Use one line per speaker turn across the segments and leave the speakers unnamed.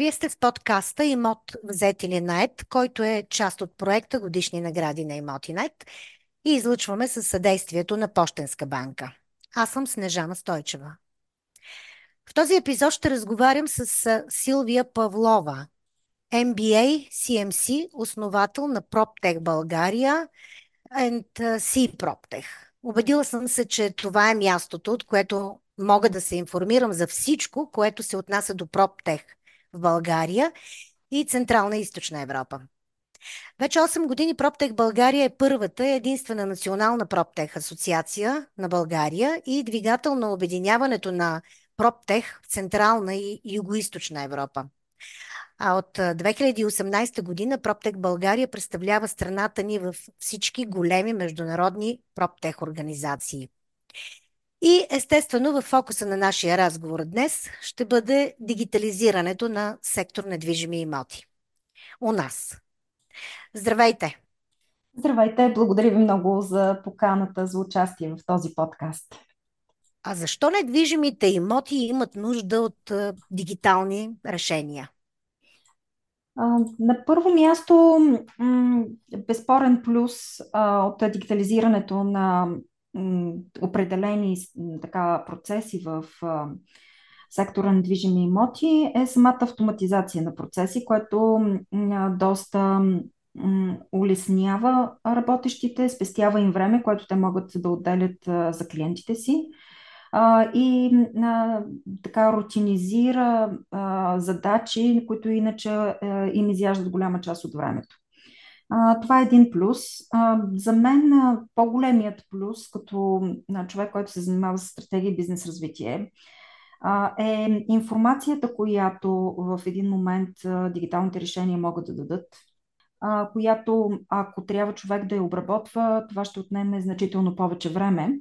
Вие сте в подкаста Имот взет или наед, който е част от проекта Годишни награди на Имотинет и излъчваме със съдействието на Пощенска банка. Аз съм Снежана Стойчева. В този епизод ще разговарям с Силвия Павлова, MBA CMC, основател на PropTech България and C PropTech. Убедила съм се, че това е мястото, от което мога да се информирам за всичко, което се отнася до PropTech в България и Централна и Източна Европа. Вече 8 години PropTech България е първата и единствена национална PropTech асоциация на България и двигател на обединяването на PropTech в Централна и Юго-Источна Европа. А от 2018 година PropTech България представлява страната ни в всички големи международни PropTech организации. И естествено в фокуса на нашия разговор днес ще бъде дигитализирането на сектор недвижими имоти. У нас. Здравейте!
Здравейте! Благодаря ви много за поканата за участие в този подкаст.
А защо недвижимите имоти имат нужда от дигитални решения?
На първо място, безспорен плюс от дигитализирането на определени така, процеси в сектора на движими имоти е самата автоматизация на процеси, което доста улеснява работещите, спестява им време, което те могат да отделят за клиентите си и така рутинизира задачи, които иначе им изяждат голяма част от времето. Това е един плюс. За мен по-големият плюс, като човек, който се занимава с стратегия и бизнес развитие, е информацията, която в един момент дигиталните решения могат да дадат, която ако трябва човек да я обработва, това ще отнеме значително повече време.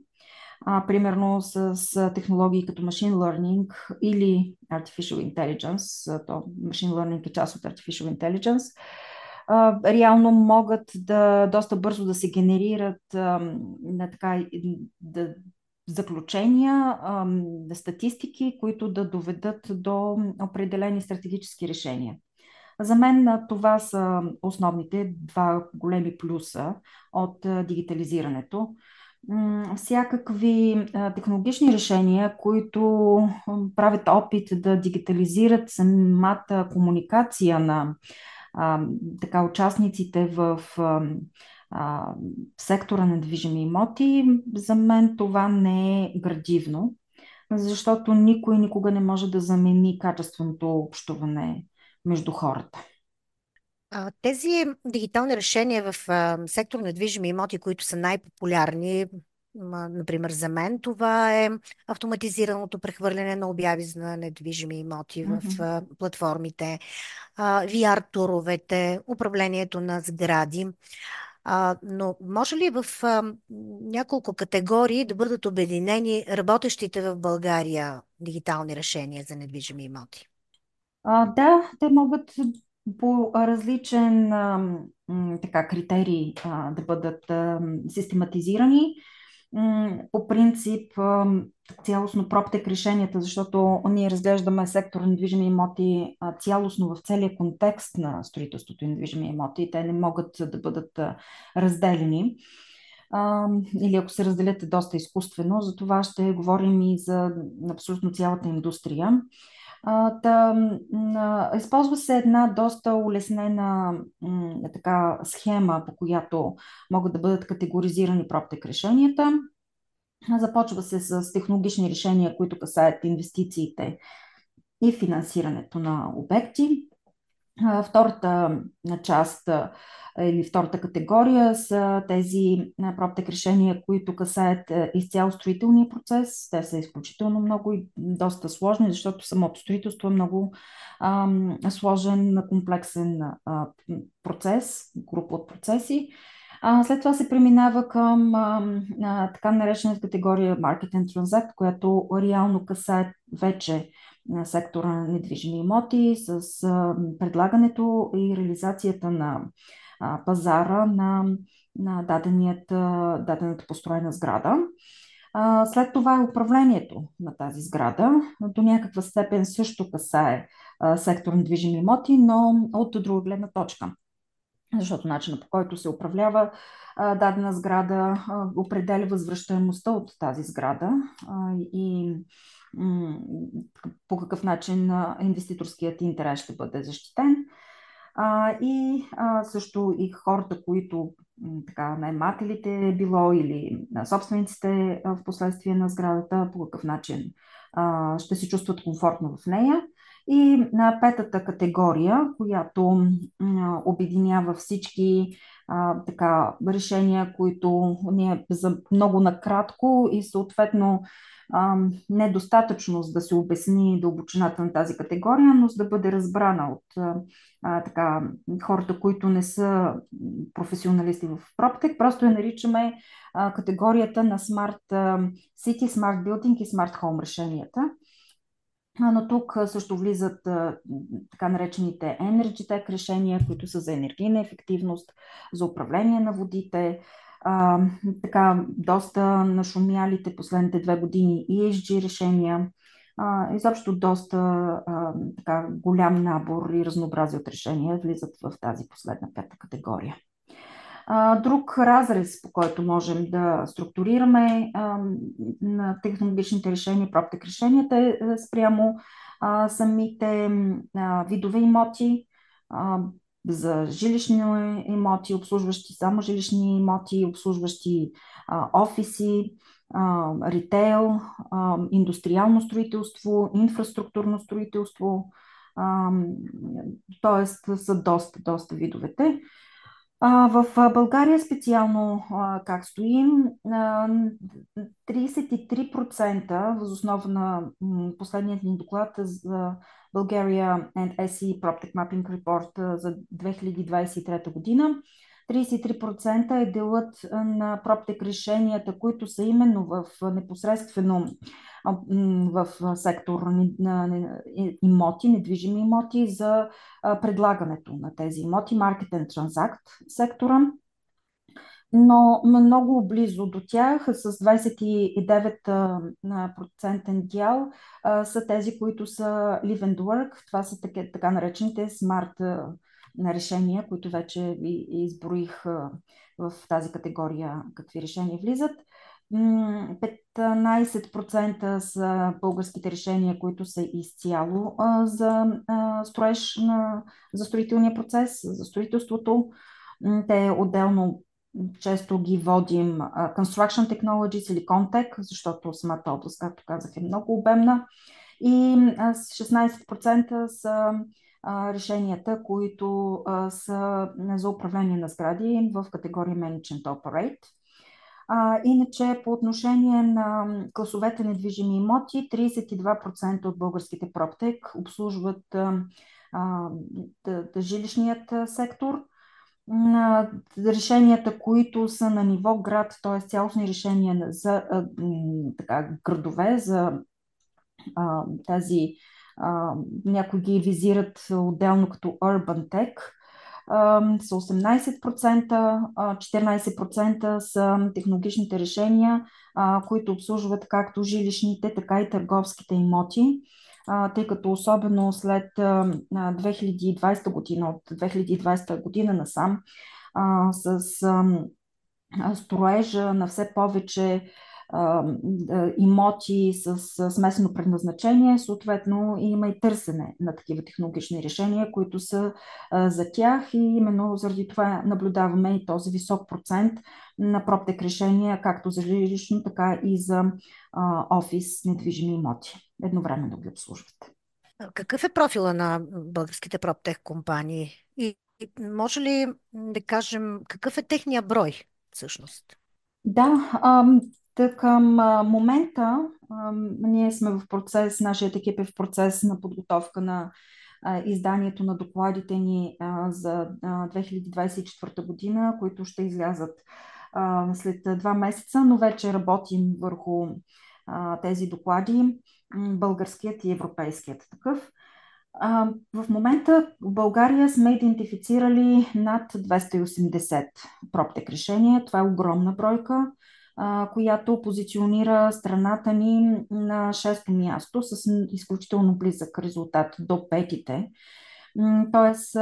Примерно с, с технологии като Machine Learning или Artificial Intelligence, то Machine Learning е част от Artificial Intelligence, реално могат да доста бързо да се генерират на така, да, заключения, статистики, които да доведат до определени стратегически решения. За мен това са основните два големи плюса от дигитализирането. Всякакви технологични решения, които правят опит да дигитализират самата комуникация на а, така участниците в а, а, сектора на движими имоти, за мен това не е градивно, защото никой никога не може да замени качественото общуване между хората.
Тези дигитални решения в сектор на движими имоти, които са най-популярни, Например, за мен това е автоматизираното прехвърляне на обяви за недвижими имоти mm-hmm. в платформите, VR-туровете, управлението на сгради. Но може ли в няколко категории да бъдат обединени работещите в България дигитални решения за недвижими имоти?
А, да, те могат по различен а, така, критерий а, да бъдат а, систематизирани по принцип цялостно проптек решенията, защото ние разглеждаме сектор на движими имоти цялостно в целия контекст на строителството и недвижими имоти. Те не могат да бъдат разделени или ако се разделят е доста изкуствено. За това ще говорим и за абсолютно цялата индустрия. Та, използва се една доста улеснена така, схема, по която могат да бъдат категоризирани проптек решенията. Започва се с технологични решения, които касаят инвестициите и финансирането на обекти. Втората част или втората категория са тези проптек решения, които касаят изцяло строителния процес. Те са изключително много и доста сложни, защото самото строителство е много а, сложен, комплексен а, процес, група от процеси. А, след това се преминава към а, така наречената категория Market and Transact, която реално касае вече на сектора на недвижими имоти с предлагането и реализацията на пазара на, на даденият, дадената построена сграда. След това е управлението на тази сграда. До някаква степен също касае сектор на движими имоти, но от друга гледна точка. Защото начинът по който се управлява дадена сграда определя възвръщаемостта от тази сграда и по какъв начин инвеститорският интерес ще бъде защитен. А, и а, също и хората, които така, наймателите е било или собствениците в последствие на сградата, по какъв начин а, ще се чувстват комфортно в нея. И на петата категория, която обединява всички така, решения, които ние за много накратко и съответно недостатъчно за да се обясни дълбочината на тази категория, но за да бъде разбрана от а, така, хората, които не са професионалисти в PropTech. Просто я наричаме а, категорията на Smart City, Smart Building и Smart Home решенията. Но тук също влизат така наречените Energy Tech решения, които са за енергийна ефективност, за управление на водите, а, така доста нашумялите последните две години ESG решения, а, изобщо доста а, така, голям набор и разнообразие от решения влизат в тази последна пета категория. Друг разрез, по който можем да структурираме на технологичните решения, проптек решенията е, е спрямо самите видове имоти, за жилищни имоти, обслужващи само жилищни имоти, обслужващи офиси, ритейл, индустриално строителство, инфраструктурно строителство, т.е. са доста, доста видовете. В България специално как стоим, 33% възоснова на последният ни доклад за Bulgaria and SE PropTech Mapping Report за 2023 година. 33% е делът на PropTech решенията, които са именно в непосредствено в сектор на имоти, недвижими имоти за предлагането на тези имоти, and Transact сектора. Но много близо до тях, с 29% дял, са тези, които са Live and Work. Това са така, така наречените смарт решения, които вече ви изброих в тази категория какви решения влизат. 15% са българските решения, които са изцяло за строеж на, за строителния процес, за строителството. Те отделно често ги водим Construction Technologies или Contech, защото самата област, както казах, е много обемна. И 16% са решенията, които са за управление на сгради в категория Manage and Operate. Иначе по отношение на класовете недвижими имоти, 32% от българските проптек обслужват а, жилищният сектор. Решенията, които са на ниво град, т.е. цялостни решения за така, градове, за а, тази, а, някои ги визират отделно като Urban Tech – са 18%, 14% са технологичните решения, които обслужват както жилищните, така и търговските имоти, тъй като особено след 2020 година, от 2020 година насам, с строежа на все повече имоти с смесено предназначение, съответно има и търсене на такива технологични решения, които са за тях и именно заради това наблюдаваме и този висок процент на проптек решения, както за жилищно, така и за офис недвижими имоти. Едновременно ги обслужват.
Какъв е профила на българските проптех компании? И може ли да кажем какъв е техния брой всъщност?
Да, Към момента ние сме в процес, нашият екип е в процес на подготовка на изданието на докладите ни за 2024 година, които ще излязат след два месеца, но вече работим върху тези доклади, българският и европейският такъв. В момента в България сме идентифицирали над 280 проптек решения. Това е огромна бройка която позиционира страната ни на шесто място с изключително близък резултат до петите. Тоест,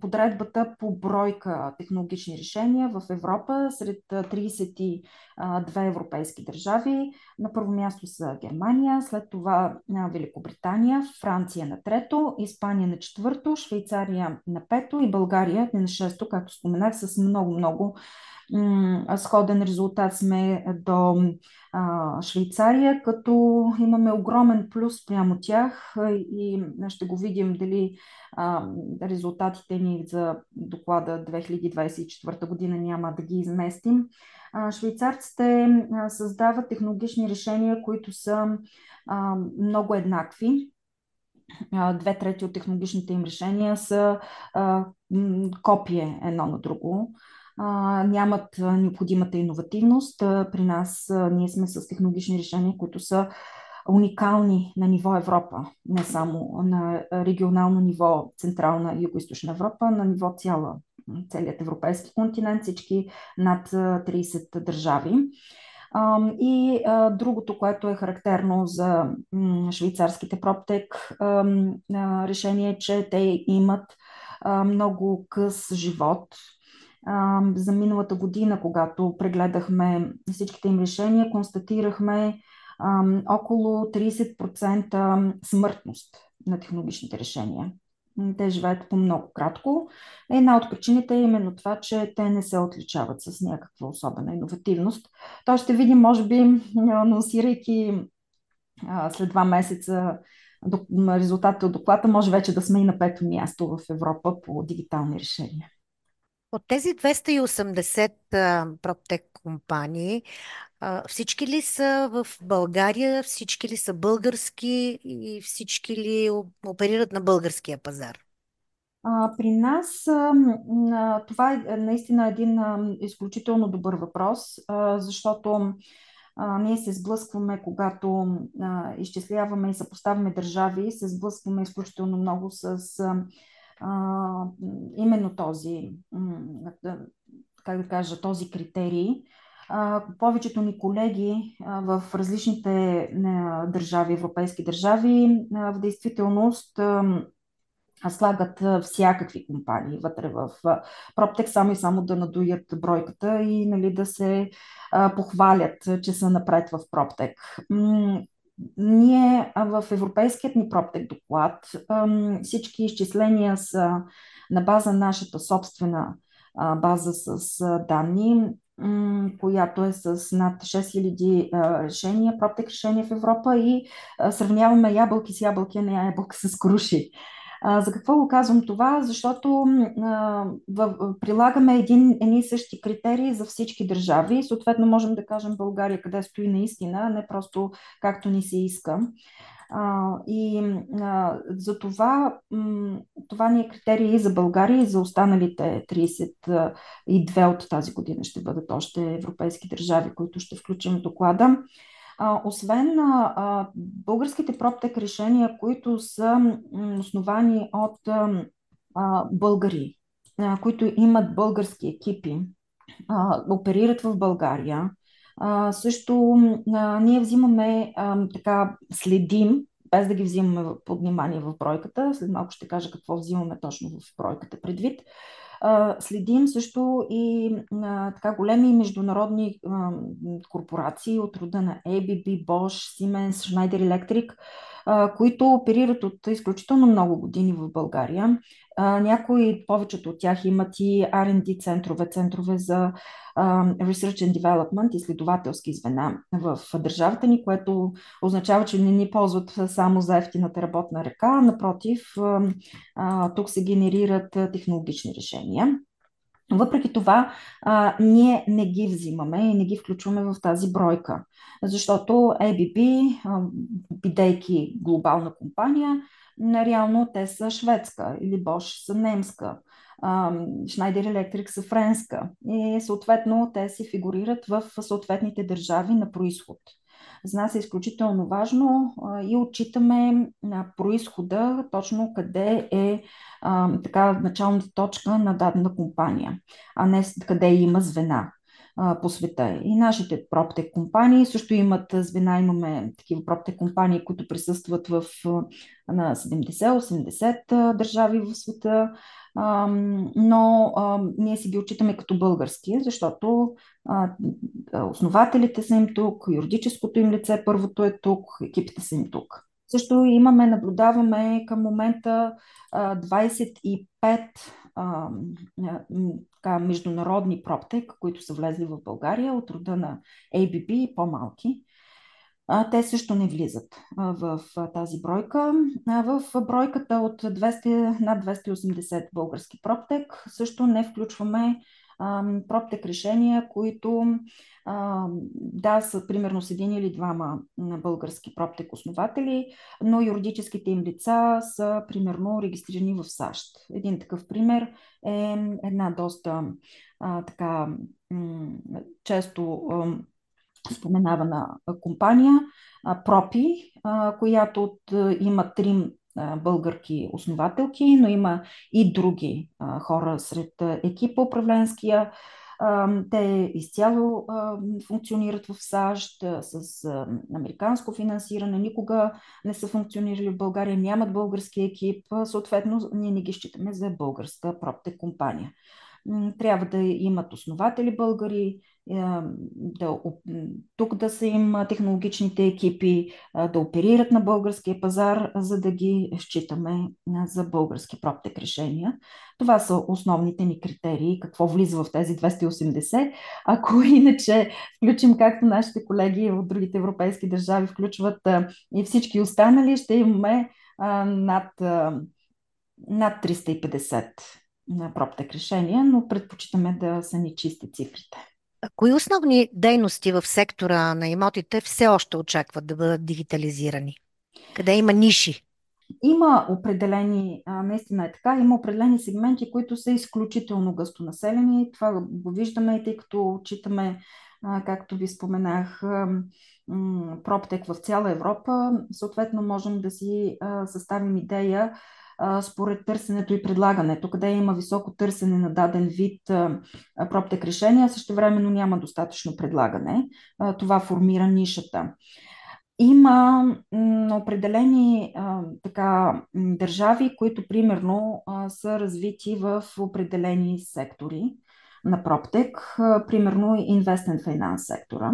подредбата по бройка технологични решения в Европа сред 32 европейски държави. На първо място са Германия, след това Великобритания, Франция на трето, Испания на четвърто, Швейцария на пето и България на шесто, както споменах, с много-много сходен резултат сме до Швейцария, като имаме огромен плюс прямо тях и ще го видим дали резултатите ни за доклада 2024 година няма да ги изместим. Швейцарците създават технологични решения, които са много еднакви. Две трети от технологичните им решения са а, копие едно на друго нямат необходимата иновативност. При нас ние сме с технологични решения, които са уникални на ниво Европа, не само на регионално ниво Централна и Юго-Источна Европа, на ниво цяла, целият европейски континент, всички над 30 държави. И другото, което е характерно за швейцарските проптек решение е, че те имат много къс живот, за миналата година, когато прегледахме всичките им решения, констатирахме около 30% смъртност на технологичните решения. Те живеят по много кратко. Една от причините е именно това, че те не се отличават с някаква особена иновативност. То ще видим, може би, анонсирайки след два месеца резултатите от доклада, може вече да сме и на пето място в Европа по дигитални решения.
От тези 280 проптек компании, всички ли са в България, всички ли са български и всички ли оперират на българския пазар?
при нас това е наистина един изключително добър въпрос, защото ние се сблъскваме, когато изчисляваме и съпоставяме държави, се сблъскваме изключително много с именно този, как да кажа, този критерий. Повечето ни колеги в различните държави, европейски държави, в действителност слагат всякакви компании вътре в Проптек, само и само да надуят бройката и нали, да се похвалят, че са напред в Проптек. Ние в европейският ни проптек доклад всички изчисления са на база нашата собствена база с данни, която е с над 6000 решения, проптек решения в Европа и сравняваме ябълки с ябълки, а не ябълка с круши. За какво го казвам това? Защото а, в, прилагаме един, едни и същи критерии за всички държави. Съответно, можем да кажем България къде стои наистина, не просто както ни се иска. А, и а, за това м, това ни е критерий и за България, и за останалите 32 от тази година ще бъдат още европейски държави, които ще включим в доклада. Освен българските проптек решения, които са основани от българи, които имат български екипи, оперират в България, също ние взимаме, така, следим, без да ги взимаме под внимание в бройката, след малко ще кажа какво взимаме точно в бройката предвид, следим също и така големи международни корпорации от рода на ABB, Bosch, Siemens, Schneider Electric, които оперират от изключително много години в България. Някои, повечето от тях имат и R&D центрове, центрове за Research and Development, изследователски звена в държавата ни, което означава, че не ни ползват само за ефтината работна ръка, напротив, тук се генерират технологични решения. Въпреки това, а, ние не ги взимаме и не ги включваме в тази бройка, защото ABB, а, бидейки глобална компания, реално те са шведска или Bosch са немска, Schneider Electric са френска и съответно те се фигурират в съответните държави на происход. За нас е изключително важно и отчитаме происхода точно къде е така началната точка на дадена компания, а не къде има звена. по света. И нашите проптек компании също имат звена, имаме такива проптек компании, които присъстват в на 70-80 държави в света, но ние си ги отчитаме като български, защото основателите са им тук, юридическото им лице първото е тук, екипите са им тук. Също имаме, наблюдаваме към момента 25 а, така, международни проптек, които са влезли в България от рода на ABB и по-малки. Те също не влизат в тази бройка. В бройката от 200, над 280 български проптек също не включваме проптек решения, които да, са примерно с един или двама български проптек основатели, но юридическите им лица са примерно регистрирани в САЩ. Един такъв пример е една доста така често споменавана компания Пропи, която от, има три българки основателки, но има и други хора сред екипа управленския. Те изцяло функционират в САЩ с американско финансиране, никога не са функционирали в България, нямат български екип, съответно ние не ги считаме за българска проптек компания. Трябва да имат основатели българи, да, тук да са им технологичните екипи, да оперират на българския пазар, за да ги считаме за български проптек решения. Това са основните ни критерии, какво влиза в тези 280. Ако иначе включим както нашите колеги от другите европейски държави включват и всички останали, ще имаме над, над 350 на проптек решения, но предпочитаме да са ни чисти цифрите.
Кои основни дейности в сектора на имотите все още очакват да бъдат дигитализирани? Къде има ниши?
Има определени, наистина е така, има определени сегменти, които са изключително гъстонаселени. Това го виждаме, тъй като отчитаме, както ви споменах, проптек в цяла Европа. Съответно, можем да си съставим идея според търсенето и предлагането. Къде има високо търсене на даден вид проптек решения, също времено няма достатъчно предлагане. Това формира нишата. Има определени така, държави, които примерно са развити в определени сектори на проптек, примерно Investment Finance сектора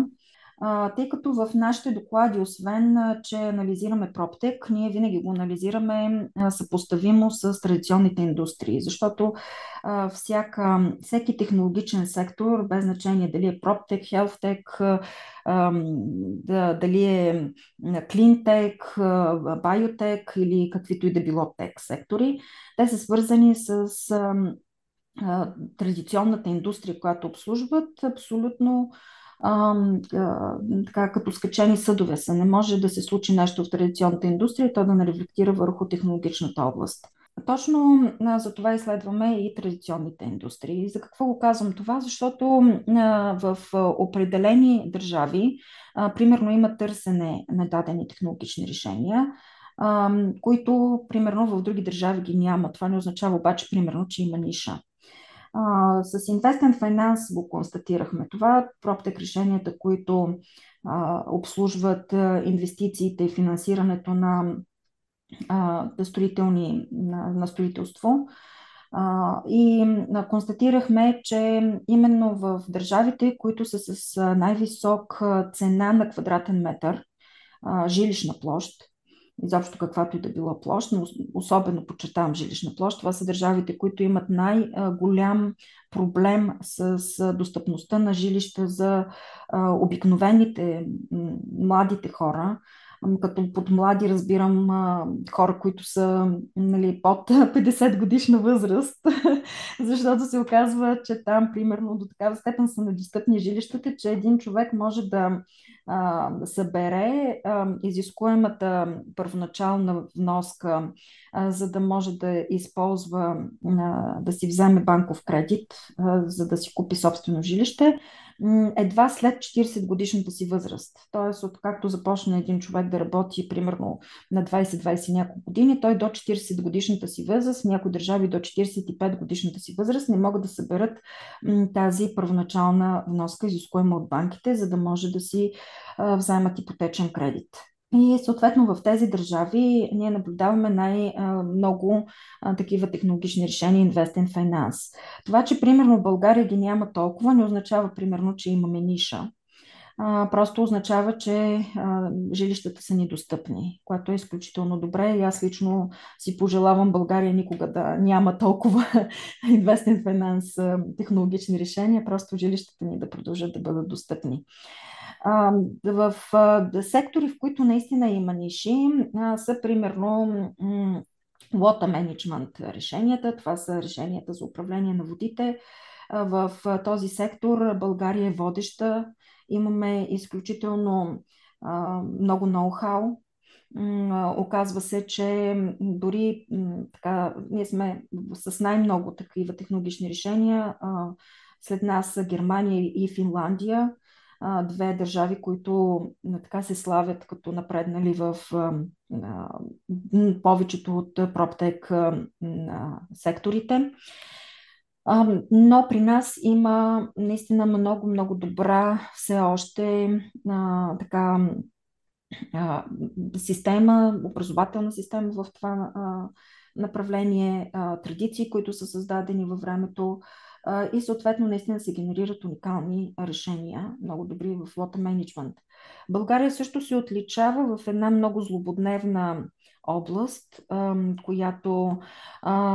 тъй като в нашите доклади, освен че анализираме проптек, ние винаги го анализираме съпоставимо с традиционните индустрии, защото всяка, всеки технологичен сектор, без значение дали е проптек, хелфтек, дали е клинтек, биотек или каквито и да било тек сектори, те са свързани с традиционната индустрия, която обслужват абсолютно а, така, като скачени съдове са. Не може да се случи нещо в традиционната индустрия, то да не рефлектира върху технологичната област. Точно за това изследваме и традиционните индустрии. За какво го казвам това? Защото в определени държави, примерно, има търсене на дадени технологични решения, които, примерно, в други държави ги няма. Това не означава обаче, примерно, че има ниша. А, с Investment Finance го констатирахме това. Проптек решенията, които а, обслужват инвестициите и финансирането на, а, строителни, на, на строителство. А, и а, констатирахме, че именно в държавите, които са с най-висок цена на квадратен метър, жилищна площ, изобщо каквато и да била площ, но особено подчертавам жилищна площ. Това са държавите, които имат най-голям проблем с достъпността на жилища за обикновените младите хора. Като под млади разбирам хора, които са нали, под 50 годишна възраст, защото се оказва, че там примерно до такава степен са недостъпни жилищата, че един човек може да а, събере а, изискуемата първоначална вноска, а, за да може да използва, а, да си вземе банков кредит, а, за да си купи собствено жилище, едва след 40 годишната си възраст. Тоест, откакто започне един човек да работи примерно на 20-20 няколко години, той до 40 годишната си възраст, някои държави до 45 годишната си възраст не могат да съберат тази първоначална вноска, изискуема от банките, за да може да си вземат ипотечен кредит. И съответно в тези държави ние наблюдаваме най-много такива технологични решения Invest in Finance. Това, че примерно България ги няма толкова, не означава примерно, че имаме ниша. просто означава, че жилищата са недостъпни, което е изключително добре. И аз лично си пожелавам България никога да няма толкова in Finance технологични решения, просто жилищата ни да продължат да бъдат достъпни. В сектори, в които наистина има ниши, са примерно water management решенията. Това са решенията за управление на водите. В този сектор България е водеща. Имаме изключително много ноу-хау. Оказва се, че дори така, ние сме с най-много такива технологични решения. След нас са Германия и Финландия две държави, които така се славят като напреднали в повечето от проптек секторите. Но при нас има наистина много, много добра все още а, така а, система, образователна система в това а, направление, а, традиции, които са създадени във времето, и съответно наистина се генерират уникални решения, много добри в water management. България също се отличава в една много злободневна област, която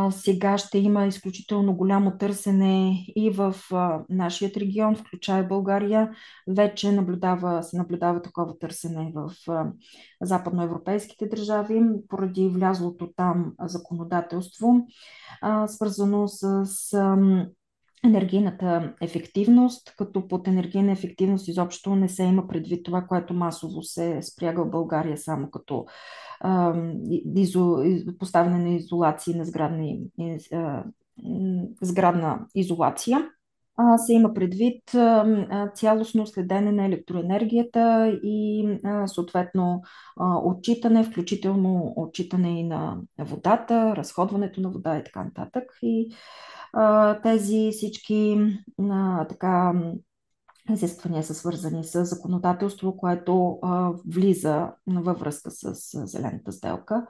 сега ще има изключително голямо търсене и в нашия регион, включая България. Вече наблюдава, се наблюдава такова търсене в западноевропейските държави, поради влязлото там законодателство, свързано с енергийната ефективност, като под енергийна ефективност изобщо не се има предвид това, което масово се спряга в България само като а, изо, поставяне на изолации, на сградни, а, сградна изолация. Се има предвид цялостно следене на електроенергията и съответно отчитане, включително отчитане и на водата, разходването на вода и така нататък. И тези всички така изисквания са свързани с законодателство, което влиза във връзка с зелената сделка.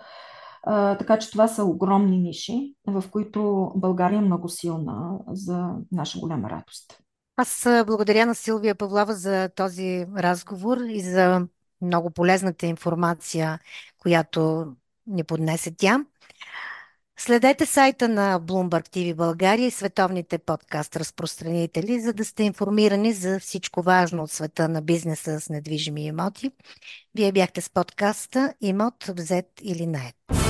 така че това са огромни ниши, в които България е много силна за наша голяма радост.
Аз благодаря на Силвия Павлова за този разговор и за много полезната информация, която ни поднесе тя. Следете сайта на Bloomberg TV България и световните подкаст разпространители, за да сте информирани за всичко важно от света на бизнеса с недвижими имоти. Вие бяхте с подкаста Имот взет или наед.